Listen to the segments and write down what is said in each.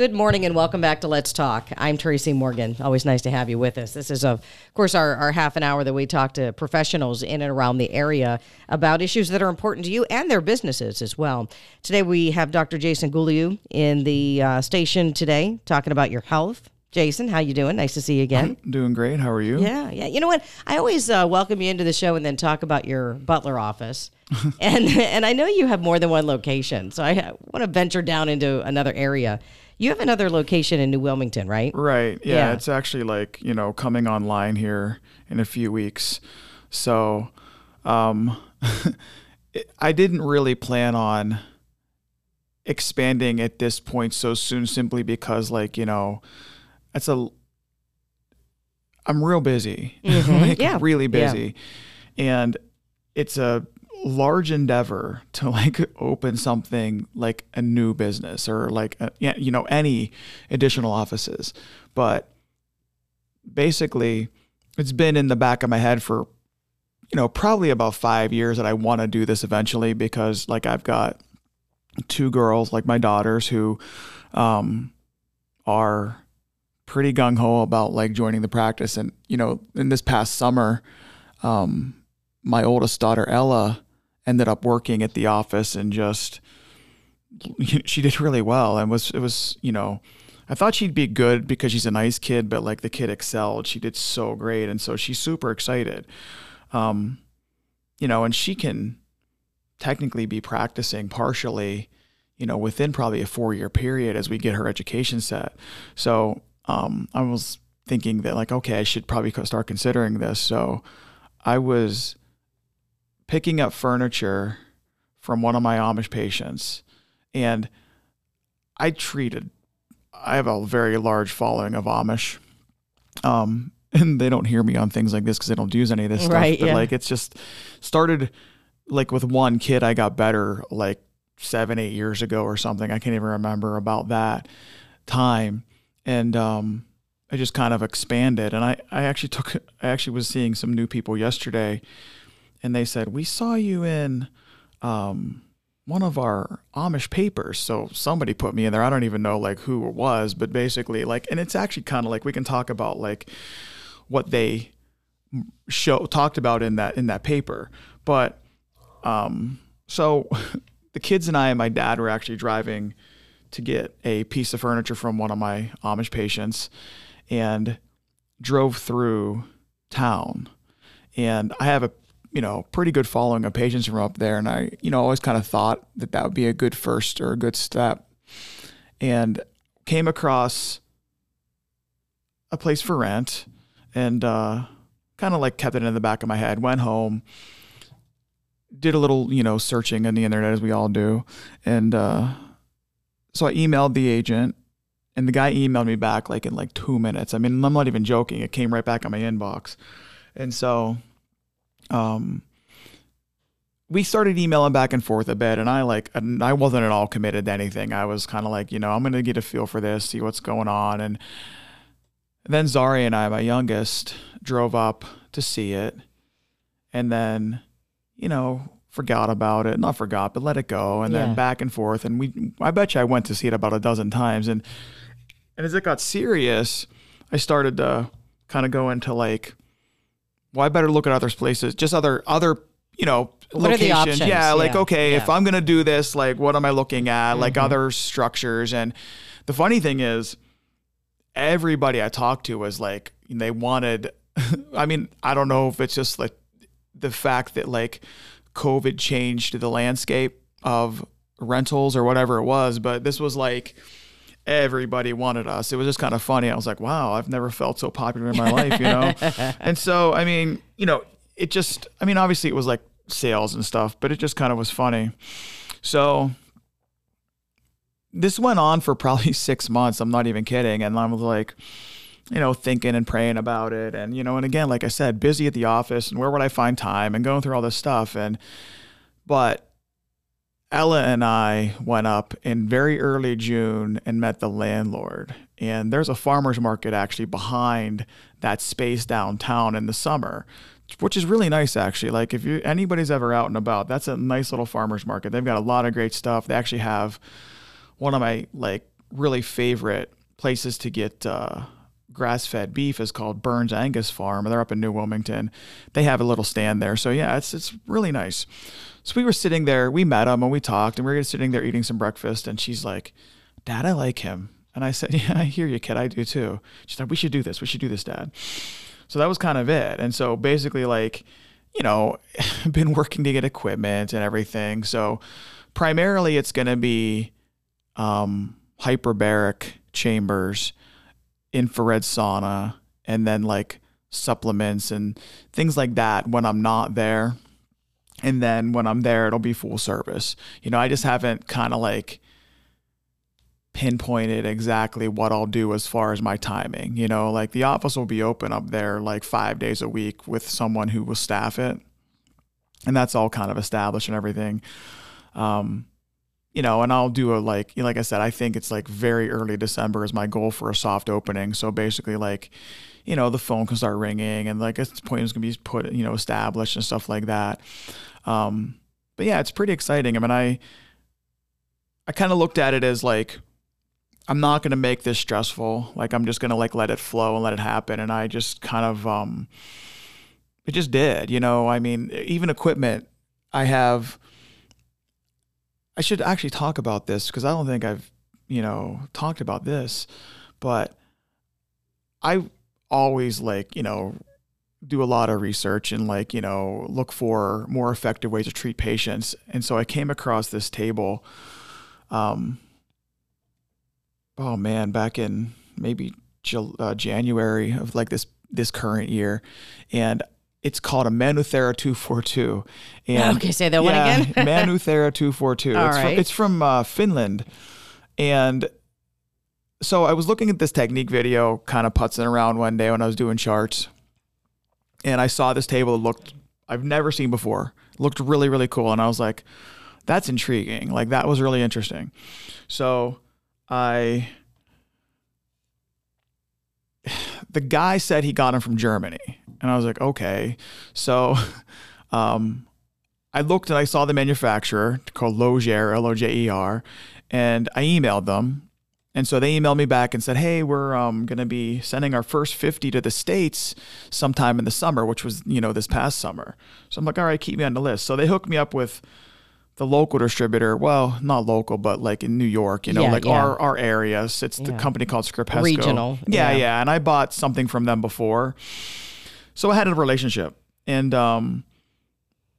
Good morning and welcome back to Let's Talk. I'm Tracy Morgan. Always nice to have you with us. This is, of course, our, our half an hour that we talk to professionals in and around the area about issues that are important to you and their businesses as well. Today we have Dr. Jaison Golojuh in the uh, station today talking about your health, Jason, how you doing? Nice to see you again. I'm doing great. How are you? Yeah, yeah. You know what? I always uh, welcome you into the show and then talk about your butler office, and and I know you have more than one location, so I want to venture down into another area. You have another location in New Wilmington, right? Right. Yeah, yeah. It's actually like you know coming online here in a few weeks, so um, I didn't really plan on expanding at this point so soon, simply because like you know it's a I'm real busy. Mm-hmm. like yeah. really busy. Yeah. And it's a large endeavor to like open something like a new business or like a, you know any additional offices. But basically it's been in the back of my head for you know probably about 5 years that I want to do this eventually because like I've got two girls like my daughters who um are pretty gung ho about like joining the practice. And, you know, in this past summer, um, my oldest daughter, Ella, ended up working at the office and just, she did really well. And was, it was, you know, I thought she'd be good because she's a nice kid, but like the kid excelled. She did so great. And so she's super excited. Um, you know, and she can technically be practicing partially, you know, within probably a four year period as we get her education set. So um, I was thinking that like, okay, I should probably start considering this. So I was picking up furniture from one of my Amish patients, and I treated. I have a very large following of Amish, um, and they don't hear me on things like this because they don't use any of this stuff. Right, but yeah. like, it's just started like with one kid. I got better like seven, eight years ago or something. I can't even remember about that time and um, I just kind of expanded. And I, I actually took, I actually was seeing some new people yesterday, and they said, We saw you in um, one of our Amish papers. So somebody put me in there. I don't even know like who it was, but basically, like, and it's actually kind of like we can talk about like what they show talked about in that in that paper. But um, so the kids and I and my dad were actually driving to get a piece of furniture from one of my Amish patients and drove through town. And I have a you know pretty good following of patients from up there, and I you know always kind of thought that that would be a good first or a good step. And came across a place for rent, and uh, kind of like kept it in the back of my head. Went home, did a little you know searching on the internet as we all do, and. Uh, so I emailed the agent and the guy emailed me back like in like two minutes. I mean, I'm not even joking. It came right back on my inbox. And so, um, we started emailing back and forth a bit and I like, and I wasn't at all committed to anything. I was kind of like, you know, I'm going to get a feel for this, see what's going on. And then Zari and I, my youngest, drove up to see it. And then, you know, forgot about it, not forgot, but let it go, and yeah. then back and forth. And we, I bet you, I went to see it about a dozen times. And and as it got serious, I started to kind of go into like, well, I better look at other places, just other other, you know, what locations. Yeah, like okay, yeah. if I'm gonna do this, like what am I looking at? Mm-hmm. Like other structures. And the funny thing is, everybody I talked to was like, they wanted. I mean, I don't know if it's just like the fact that like COVID changed the landscape of rentals or whatever it was, but this was like everybody wanted us. It was just kind of funny. I was like, wow, I've never felt so popular in my life, you know? and so, I mean, you know, it just, I mean, obviously it was like sales and stuff, but it just kind of was funny. So this went on for probably six months. I'm not even kidding. And I was like, you know, thinking and praying about it. And, you know, and again, like I said, busy at the office and where would I find time and going through all this stuff. And, but Ella and I went up in very early June and met the landlord. And there's a farmer's market actually behind that space downtown in the summer, which is really nice actually. Like if you anybody's ever out and about, that's a nice little farmer's market. They've got a lot of great stuff. They actually have one of my like really favorite places to get uh, grass fed beef is called Burns Angus Farm. They're up in New Wilmington. They have a little stand there. So yeah, it's it's really nice. So we were sitting there, we met him and we talked and we were sitting there eating some breakfast and she's like, Dad, I like him. And I said, Yeah, I hear you, kid. I do too. She said, We should do this. We should do this, Dad. So that was kind of it. And so basically, like, you know, been working to get equipment and everything. So primarily it's going to be um, hyperbaric chambers, infrared sauna, and then like supplements and things like that when I'm not there. And then when I'm there, it'll be full service. You know, I just haven't kind of like pinpointed exactly what I'll do as far as my timing. You know, like the office will be open up there like five days a week with someone who will staff it. And that's all kind of established and everything. Um, you know, and I'll do a like, like I said, I think it's like very early December is my goal for a soft opening. So basically, like, you know, the phone can start ringing and like this point it's gonna be put, you know, established and stuff like that. Um, but yeah, it's pretty exciting. I mean, I, I kind of looked at it as like, I'm not gonna make this stressful. Like I'm just gonna like let it flow and let it happen. And I just kind of, um, it just did. You know, I mean, even equipment, I have I should actually talk about this because I don't think I've, you know, talked about this, but I always like, you know, do a lot of research and like, you know, look for more effective ways to treat patients. And so I came across this table um oh man, back in maybe uh, January of like this this current year and it's called a Manuthera 242. And okay, say that yeah, one again. Manuthera 242. All it's right. from, it's from uh, Finland. And so I was looking at this technique video, kind of putzing around one day when I was doing charts. And I saw this table looked, I've never seen before. Looked really, really cool. And I was like, that's intriguing. Like, that was really interesting. So I, the guy said he got him from Germany. And I was like, okay. So um, I looked and I saw the manufacturer called Lojer, L O J E R, and I emailed them. And so they emailed me back and said, hey, we're um, going to be sending our first 50 to the States sometime in the summer, which was, you know, this past summer. So I'm like, all right, keep me on the list. So they hooked me up with the local distributor, well, not local, but like in New York, you know, yeah, like yeah. our, our areas. It's the company called Scripesco. Regional. Yeah, yeah, yeah. And I bought something from them before. So I had a relationship. And um,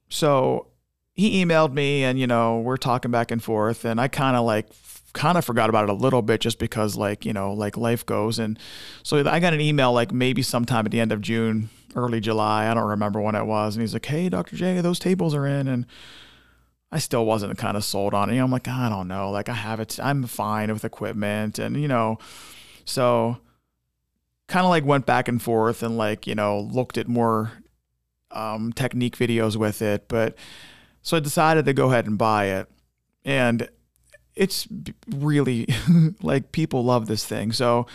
so he emailed me and, you know, we're talking back and forth. And I kind of like, kind of forgot about it a little bit just because like, you know, like life goes. And so I got an email like maybe sometime at the end of June, early July. I don't remember when it was. And he's like, hey, Dr. J, those tables are in. And I still wasn't kind of sold on it. You know, I'm like, I don't know. Like I have it. I'm fine with equipment. And, you know, so kind of like went back and forth and like you know looked at more um, technique videos with it but so i decided to go ahead and buy it and it's really like people love this thing. So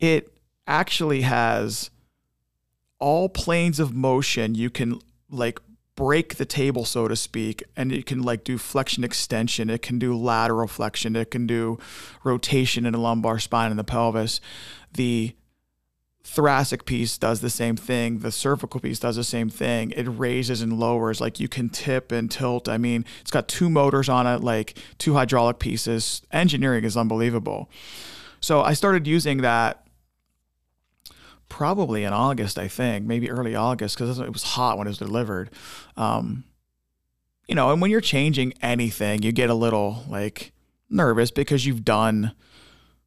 it actually has all planes of motion. You can like break the table so to speak and it can like do flexion extension. It can do lateral flexion. It can do rotation in the lumbar spine and the pelvis. The thoracic piece does the same thing the cervical piece does the same thing. It raises and lowers like you can tip and tilt. I mean it's got two motors on it like two hydraulic pieces. Engineering is unbelievable. So i started using that probably in august i think maybe early august because it was hot when it was delivered. Um, you know and when you're changing anything you get a little like nervous because you've done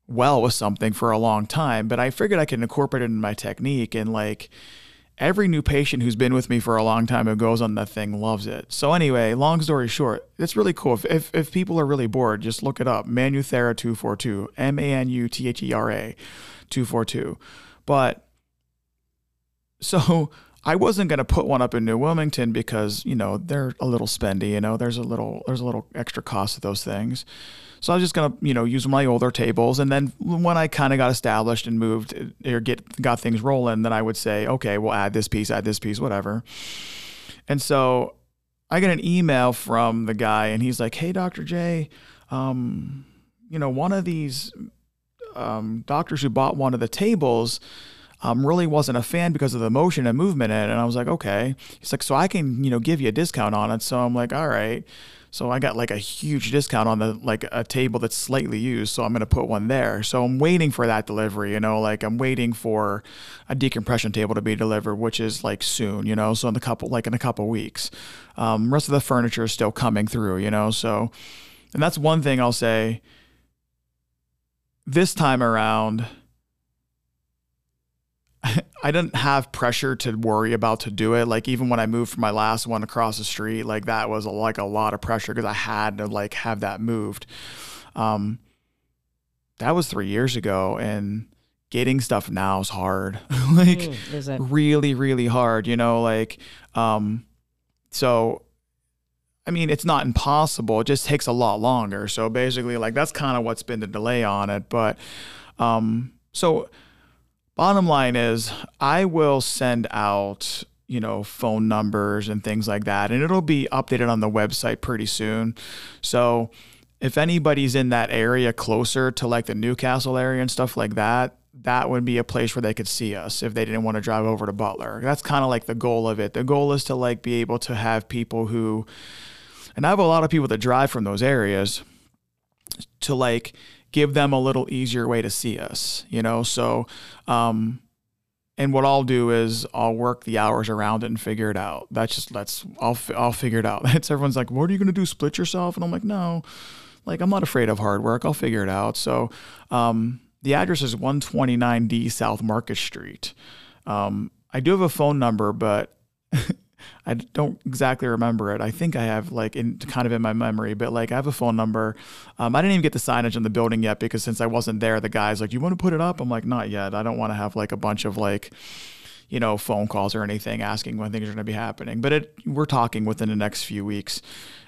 well with something for a long time, but I figured I could incorporate it in my technique and like every new patient who's been with me for a long time who goes on that thing loves it. So anyway, long story short, it's really cool. If, if, if people are really bored, just look it up. Manuthera 242, M-A-N-U-T-H-E-R-A 242. But so I wasn't going to put one up in New Wilmington because, you know, they're a little spendy, you know, there's a little, there's a little extra cost of those things. So I was just gonna, you know, use my older tables, and then when I kind of got established and moved uh, or get got things rolling, then I would say, okay, we'll add this piece, add this piece, whatever. And so I get an email from the guy, and he's like, "Hey, Dr. J, um, you know, one of these um, doctors who bought one of the tables um, really wasn't a fan because of the motion and movement in it. And I was like, okay. He's like, so I can, you know, give you a discount on it. So I'm like, all right. So I got like a huge discount on the like a table that's slightly used. So I'm to put one there. So I'm waiting for that delivery, you know, like I'm waiting for a decompression table to be delivered, which is like soon, you know, so in a couple, like in a couple weeks. Um, rest of the furniture is still coming through, you know, so, and that's one thing I'll say this time around I didn't have pressure to worry about to do it. Like even when I moved from my last one across the street, like that was a, like a lot of pressure because I had to like have that moved. Um, that was three years ago, and getting stuff now is hard. like mm, really, really hard. You know, like um, so. I mean, it's not impossible. It just takes a lot longer. So basically, like that's kind of what's been the delay on it. But um, so bottom line is I will send out, you know, phone numbers and things like that, and it'll be updated on the website pretty soon. So if anybody's in that area closer to like the New Castle area and stuff like that, that would be a place where they could see us if they didn't want to drive over to Butler. That's kind of like the goal of it. The goal is to like be able to have people who, and I have a lot of people that drive from those areas to like give them a little easier way to see us, you know? So, um, and what I'll do is I'll work the hours around it and figure it out. That's just let's I'll I'll figure it out. It's everyone's like, "What are you going to do? Split yourself?" And I'm like, "No. Like I'm not afraid of hard work. I'll figure it out." So, um, the address is 129D South Market Street. Um, I do have a phone number, but I don't exactly remember it. I think I have like in kind of in my memory, but like I have a phone number. Um, I didn't even get the signage in the building yet because since I wasn't there, the guy's like, "You want to put it up?" I'm like, "Not yet. I don't want to have like a bunch of like." you know, phone calls or anything asking when things are going to be happening. But it, we're talking within the next few weeks.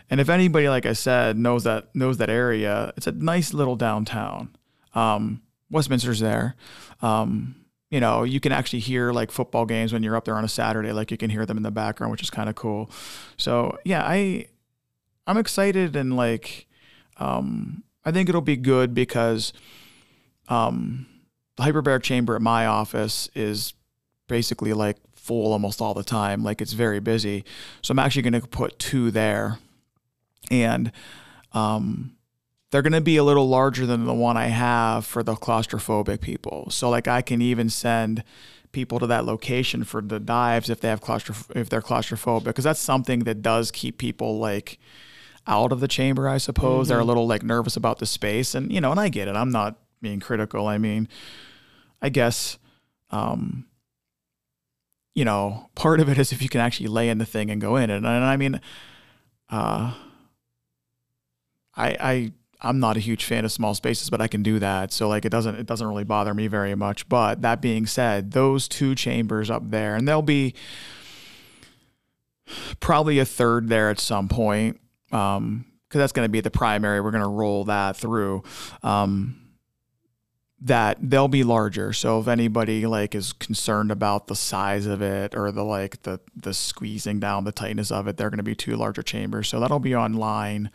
And if anybody, like I said, knows that knows that area, it's a nice little downtown. Um, Westminster's there. Um, you know, you can actually hear like football games when you're up there on a Saturday, like you can hear them in the background, which is kind of cool. So yeah, I I'm excited and like um I think it'll be good because um the hyperbaric chamber at my office is basically like full almost all the time. Like it's very busy. So I'm actually gonna put two there. And um they're going to be a little larger than the one I have for the claustrophobic people. So like I can even send people to that location for the dives if they have claustroph- if they're claustrophobic because that's something that does keep people like out of the chamber, I suppose. Mm-hmm. They're a mm-hmm. little like nervous about the space and you know, and I get it. I'm not being critical. I mean, I guess um you know, part of it is if you can actually lay in the thing and go in it. And, and I mean uh I I I'm not a huge fan of small spaces, but I can do that. So like it doesn't it doesn't really bother me very much. But that being said, those two chambers up there, and there'll be probably a third there at some point, because um, that's going to be the primary. We're going to roll that through. Um, that they'll be larger. So if anybody like is concerned about the size of it or the like the the squeezing down the tightness of it, they're going to be two larger chambers. So that'll be online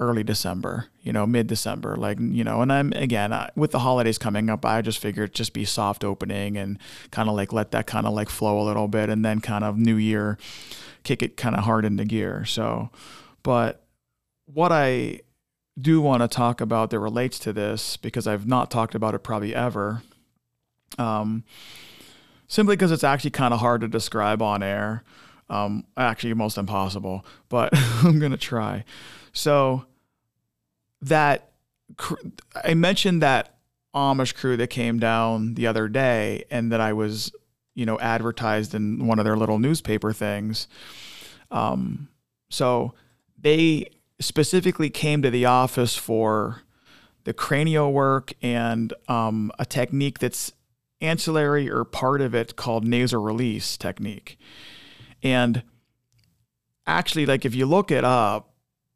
early December, you know, mid December, like, you know, and I'm again, I, with the holidays coming up, I just figured just be soft opening and kind of like let that kind of like flow a little bit and then kind of new year kick it kind of hard into gear. So, but what I do want to talk about that relates to this because I've not talked about it probably ever. Um, simply because it's actually kind of hard to describe on air. Um, actually, most impossible, but I'm going to try. So that I mentioned that Amish crew that came down the other day and that I was, you know, advertised in one of their little newspaper things. Um, so they specifically came to the office for the cranial work and um, a technique that's ancillary or part of it called nasal release technique. And actually, like if you look it up,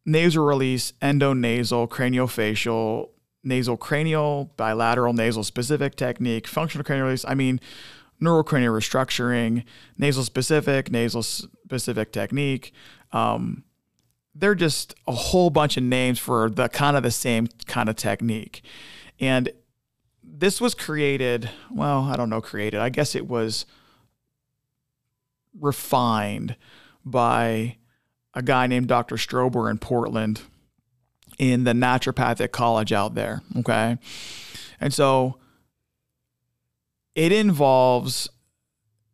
nasal release, endonasal, craniofacial, nasal cranial, bilateral nasal specific technique, functional cranial release. I mean, neurocranial restructuring, nasal specific, nasal specific technique. Um, they're just a whole bunch of names for the kind of the same kind of technique. And this was created, well, I don't know, created. I guess it was refined by a guy named Dr. Stober in Portland in the naturopathic college out there. Okay. And so it involves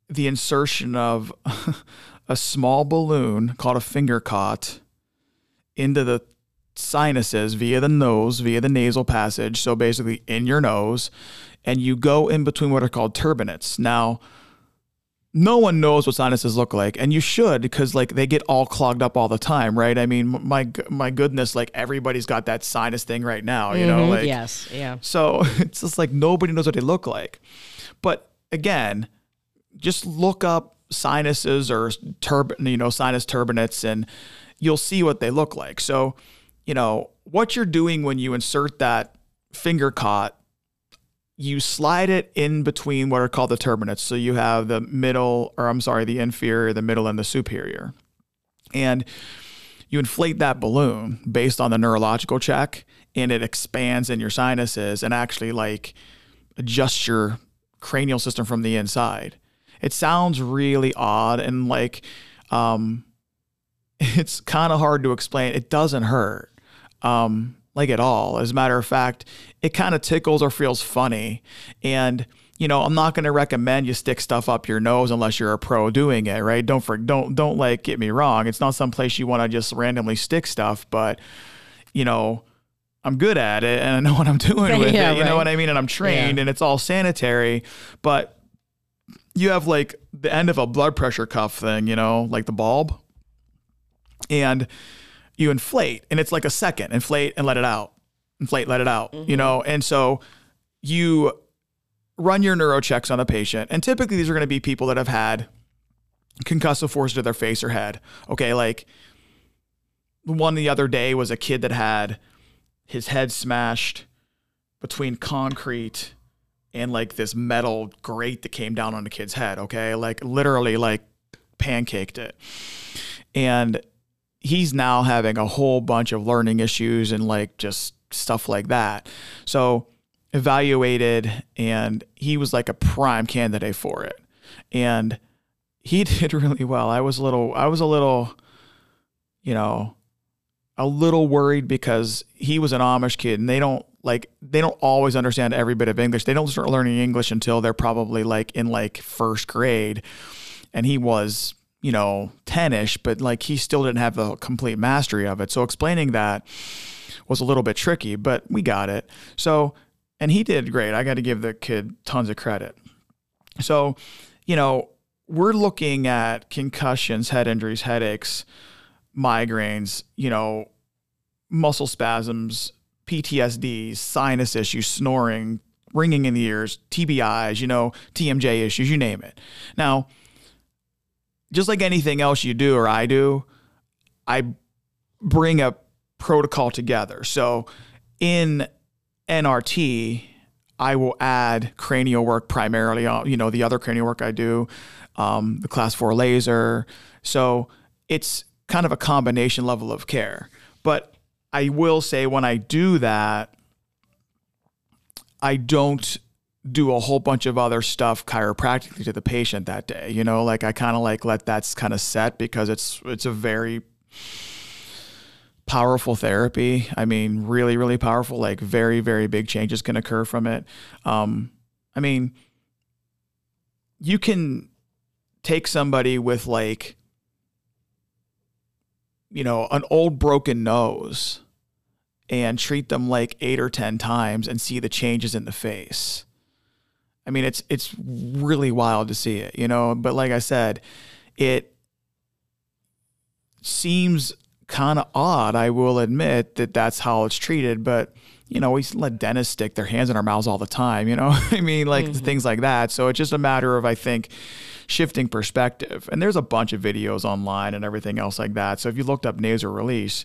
the insertion of a small balloon called a finger cot into the sinuses via the nose, via the nasal passage. So basically in your nose, and you go in between what are called turbinates. Now, no one knows what sinuses look like and you should because like they get all clogged up all the time right i mean my my goodness like everybody's got that sinus thing right now you know Mhm. like yes, yeah. so it's just like nobody knows what they look like but again just look up sinuses or turb you know sinus turbinates and you'll see what they look like so you know what you're doing when you insert that finger cot you slide it in between what are called the turbinates. So you have the middle, or I'm sorry, the inferior, the middle, and the superior. And you inflate that balloon based on the neurological check, and it expands in your sinuses and actually like adjusts your cranial system from the inside. It sounds really odd and like um, it's kind of hard to explain. It doesn't hurt. Um, like at all. As a matter of fact, it kind of tickles or feels funny. And you know, I'm not going to recommend you stick stuff up your nose unless you're a pro doing it, right? Don't for, don't don't like get me wrong. It's not some place you want to just randomly stick stuff, but you know, I'm good at it and I know what I'm doing with Yeah, it. You know what I mean? And I'm trained Yeah. and it's all sanitary, but you have like the end of a blood pressure cuff thing, you know, like the bulb. And you inflate and it's like a second inflate and let it out inflate let it out you mm-hmm. know? And so you run your neuro checks on the patient and typically these are going to be people that have had concussive force to their face or head okay? Like the one the other day was a kid that had his head smashed between concrete and like this metal grate that came down on the kid's head okay? Like literally like pancaked it. And he's now having a whole bunch of learning issues and like just stuff like that. So evaluated and he was like a prime candidate for it. And he did really well. I was a little I was a little you know a little worried because he was an Amish kid and they don't like they don't always understand every bit of English. They don't start learning English until they're probably like in like first grade. And he was you know, 10 ish, but like he still didn't have the complete mastery of it. So explaining that was a little bit tricky, but we got it. So, and he did great. I got to give the kid tons of credit. So, you know, we're looking at concussions, head injuries, headaches, migraines, you know, muscle spasms, PTSD, sinus issues, snoring, ringing in the ears, TBIs, you know, TMJ issues, you name it. Now, just like anything else you do or I do, I bring a protocol together. So in NRT, I will add cranial work primarily. You know, the other cranial work I do, um, the class four laser. So it's kind of a combination level of care. But I will say when I do that, I don't do a whole bunch of other stuff chiropractically to the patient that day. You know, like I kind of like let that's kind of set because it's it's a very powerful therapy. I mean, really, really powerful. Like very, very big changes can occur from it. Um, I mean, you can take somebody with like, you know, an old broken nose and treat them like eight or ten times and see the changes in the face. I mean, it's it's really wild to see it, you know. But like I said, it seems kind of odd. I will admit that that's how it's treated. But you know, we let dentists stick their hands in our mouths all the time. You know, I mean, like things like that. So it's just a matter of I think shifting perspective. And there's a bunch of videos online and everything else like that. So if you looked up nasal release,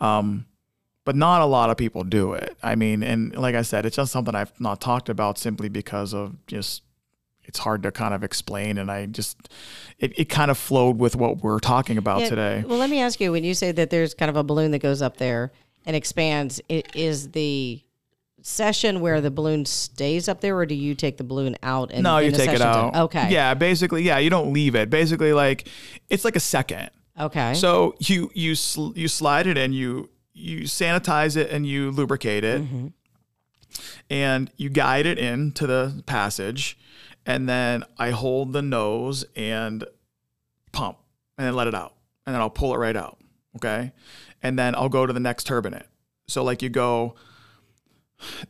um, but not a lot of people do it. I mean, and like I said, it's just something I've not talked about simply because of just it's hard to kind of explain and I just it, it kind of flowed with what we're talking about Yeah, today. Well, let me ask you: when you say that there's kind of a balloon that goes up there and expands, i- is the session where the balloon stays up there, or do you take the balloon out? And no, you take it out. Okay. Yeah, basically, yeah, you don't leave it. Basically, like it's like a second. Okay. So you you sl- you slide it in, you you sanitize it, and you lubricate it, mm-hmm. and you guide it into the passage, and then I hold the nose and pump, and then let it out, and then I'll pull it right out. Okay, and then I'll go to the next turbinate. So like you go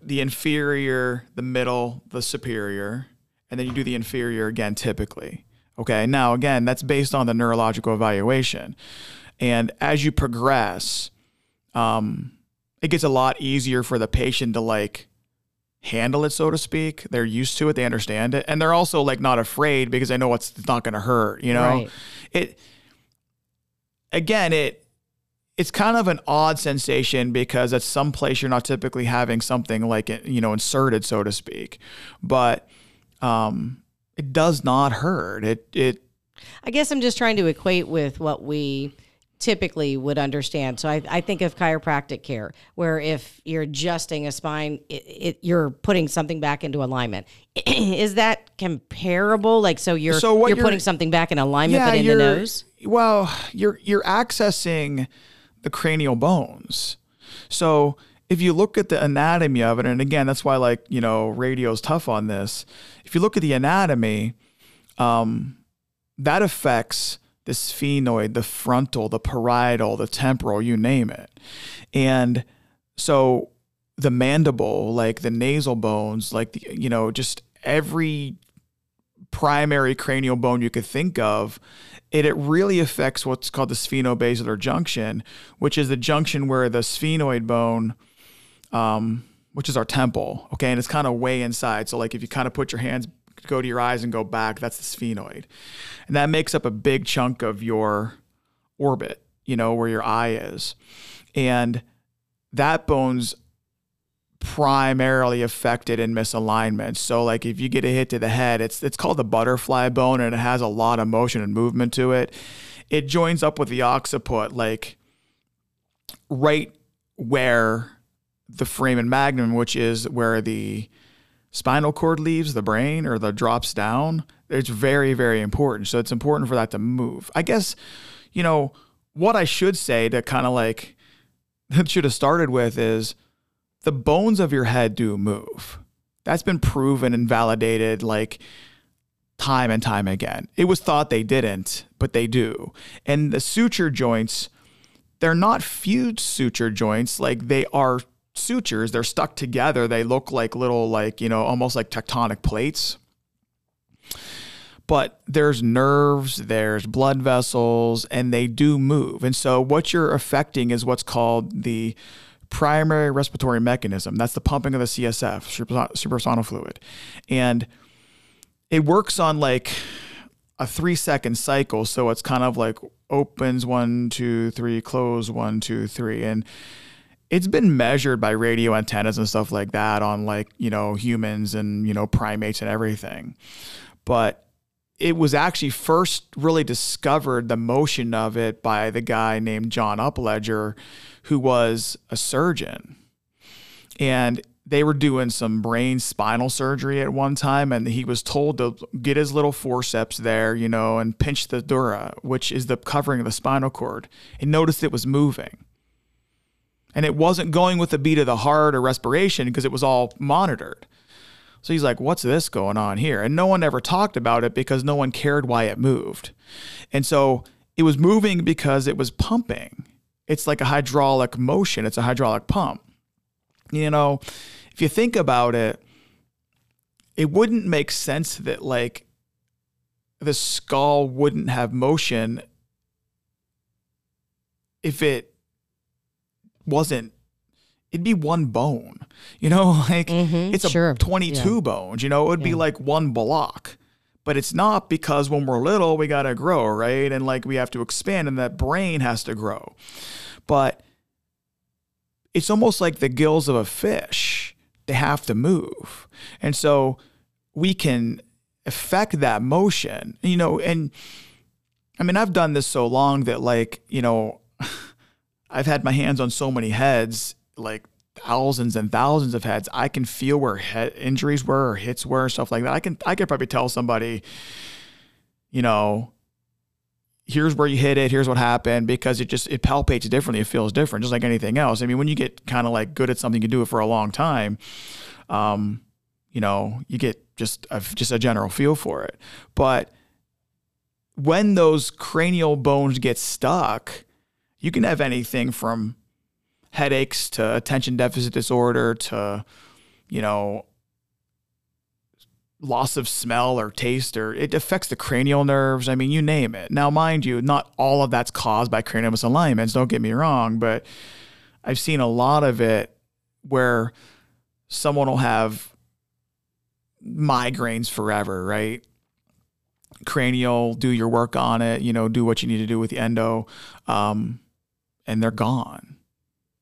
the inferior, the middle, the superior, and then you do the inferior again typically. Okay. Now, again, that's based on the neurological evaluation. And as you progress, um, it gets a lot easier for the patient to like handle it, so to speak. They're used to it, they understand it, and they're also like not afraid because they know it's not going to hurt. You know, right. it. Again, it it's kind of an odd sensation because at some place you're not typically having something like it, you know, inserted, so to speak. But um, it does not hurt. It it. I guess I'm just trying to equate with what we typically would understand. So I, I think of chiropractic care, where if you're adjusting a spine, it, it, you're putting something back into alignment. Is that comparable? Like, so you're so you're, you're, putting something back in alignment, yeah, but in the nose. Well, you're you're accessing the cranial bones. So if you look at the anatomy of it, and again, that's why like, you know, radio is tough on this. If you look at the anatomy, um, that affects the sphenoid, the frontal, the parietal, the temporal, you name it. And so the mandible, like the nasal bones, like the, you know, just every primary cranial bone you could think of it, it really affects what's called the sphenobasilar junction, which is the junction where the sphenoid bone, um, which is our temple, okay, and it's kind of way inside. So like if you kind of put your hands, go to your eyes and go back, that's the sphenoid, and that makes up a big chunk of your orbit, you know, where your eye is, and that bone's primarily affected in misalignment. So like if you get a hit to the head, it's it's called the butterfly bone and it has a lot of motion and movement to it. It joins up with the occiput like right where the foramen magnum, which is where the spinal cord leaves the brain or the drops down. It's very very important. So it's important for that to move. I guess you know what I should say to kind of like that should have started with is the bones of your head do move. That's been proven and validated like time and time again. It was thought they didn't, but they do. And the suture joints, they're not fused suture joints, like they are sutures. They're stuck together. They look like little, like, you know, almost like tectonic plates. But there's nerves, there's blood vessels, and they do move. And so what you're affecting is what's called the primary respiratory mechanism. That's the pumping of the CSF, suprasonal fluid. And it works on like a three second cycle. So it's kind of like opens one, two, three, close one, two, three. And it's been measured by radio antennas and stuff like that on like, you know, humans and, you know, primates and everything. But it was actually first really discovered the motion of it by the guy named John Upledger, who was a surgeon. And they were doing some brain spinal surgery at one time, and he was told to get his little forceps there, you know, and pinch the dura, which is the covering of the spinal cord, and noticed it was moving. And it wasn't going with the beat of the heart or respiration because it was all monitored. So he's like, what's this going on here? And no one ever talked about it because no one cared why it moved. And so it was moving because it was pumping. It's like a hydraulic motion, it's a hydraulic pump. You know, if you think about it, it wouldn't make sense that like the skull wouldn't have motion if it wasn't it'd be one bone. You know, like mm-hmm, it's a sure. 22 yeah. bones, you know, it would yeah. be like one block. But it's not because when we're little, we got to grow, right? And like we have to expand and that brain has to grow. But it's almost like the gills of a fish. They have to move. And so we can affect that motion, you know, and I mean, I've done this so long that like, you know, I've had my hands on so many heads like thousands and thousands of heads. I can feel where head injuries were or hits were, stuff like that. I can I could probably tell somebody, you know, here's where you hit it, here's what happened, because it just it palpates differently, it feels different, just like anything else. I mean, when you get kind of like good at something, you do it for a long time, um, you know, you get just a, just a general feel for it. But when those cranial bones get stuck, you can have anything from headaches to attention deficit disorder to, you know, loss of smell or taste or it affects the cranial nerves. I mean, you name it. Now, mind you, not all of that's caused by cranial misalignments, don't get me wrong, but I've seen a lot of it where someone will have migraines forever, right? Cranial, do your work on it, you know, do what you need to do with the endo, um, and they're gone,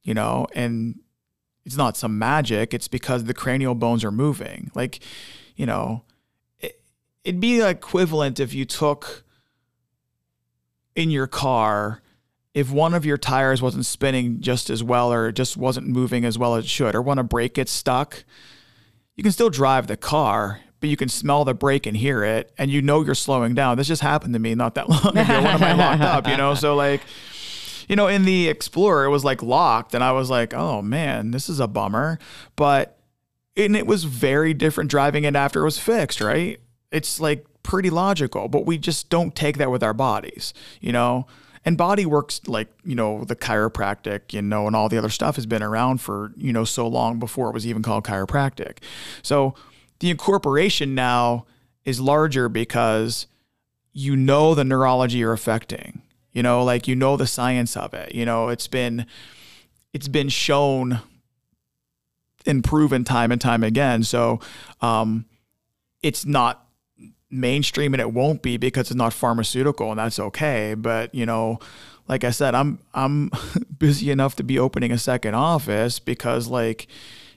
you know, and it's not some magic. It's because the cranial bones are moving. Like, you know, it, it'd be equivalent if you took in your car if one of your tires wasn't spinning just as well or just wasn't moving as well as it should or when a brake gets stuck you can still drive the car but you can smell the brake and hear it and you know you're slowing down this just happened to me not that long ago when i locked up you know so like you know in the explorer it was like locked and i was like oh man this is a bummer but and it was very different driving it after it was fixed, right? It's like pretty logical, but we just don't take that with our bodies, you know? And body works like, you know, the chiropractic, you know, and all the other stuff has been around for, you know, so long before it was even called chiropractic. So the incorporation now is larger because you know the neurology you're affecting. You know, like you know the science of it. You know, it's been it's been shown and proven time and time again. So um, it's not mainstream and it won't be because it's not pharmaceutical and that's okay. But you know, like I said, I'm I'm busy enough to be opening a second office because like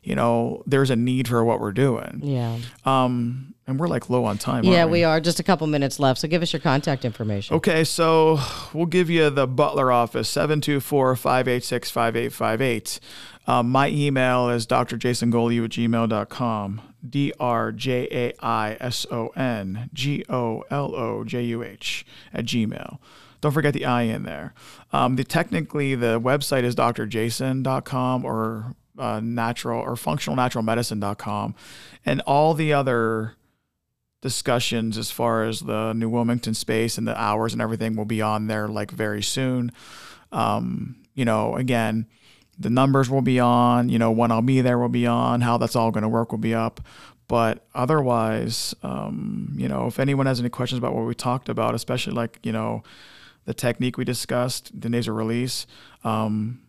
you know there's a need for what we're doing. Yeah. Um, and we're like low on time. Yeah, we? we? are. Just a couple minutes left. So give us your contact information. Okay, so we'll give you the Butler office 724 586 5858. Um, my email is drjaisongolojuh at gmail.com. D R J A I S O N G O L O J U H at gmail. Don't forget the I in there. Um, the technically the website is drjason.com or uh, natural or functionalnaturalmedicine.com, and all the other discussions as far as the New Wilmington space and the hours and everything will be on there like very soon. Um, you know, again, the numbers will be on, you know, when I'll be there will be on, how that's all going to work will be up. But otherwise, um, you know, if anyone has any questions about what we talked about, especially like, you know, the technique we discussed, the nasal release, um,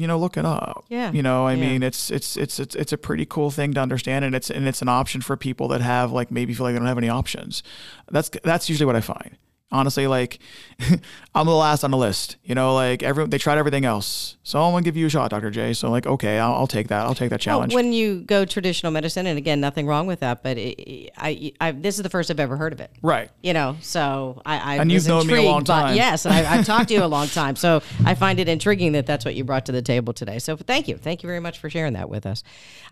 you know, look it up. Yeah. You know, I yeah. mean, it's, it's it's it's it's a pretty cool thing to understand, and it's and it's an option for people that have like maybe feel like they don't have any options. That's that's usually what I find honestly, like I'm the last on the list. You know, like everyone they tried everything else, so I'm gonna give you a shot, Dr. J. So like, okay, I'll, I'll take that. I'll take that challenge. Well, when you go traditional medicine, and again, nothing wrong with that, but it, I, I, this is the first I've ever heard of it. Right. You know, so I, I and you've known me a long time. yes, and I, have talked to you a long time, so I find it intriguing that that's what you brought to the table today. So thank you, thank you very much for sharing that with us.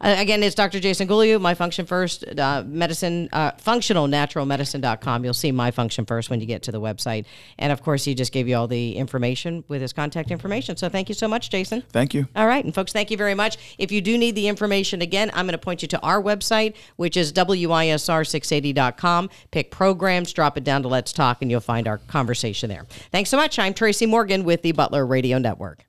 Uh, again, it's Dr. jaison Golojuh, My Function First uh, Medicine, uh, functionalnaturalmedicine.com. You'll see My Function First when you get to the website. And of course, he just gave you all the information with his contact information. So thank you so much, Jaison. Thank you. All right. And folks, thank you very much. If you do need the information again, I'm going to point you to our website, which is WISR680.com. Pick programs, drop it down to Let's Talk, and you'll find our conversation there. Thanks so much. I'm Tracy Morgan with the Butler Radio Network.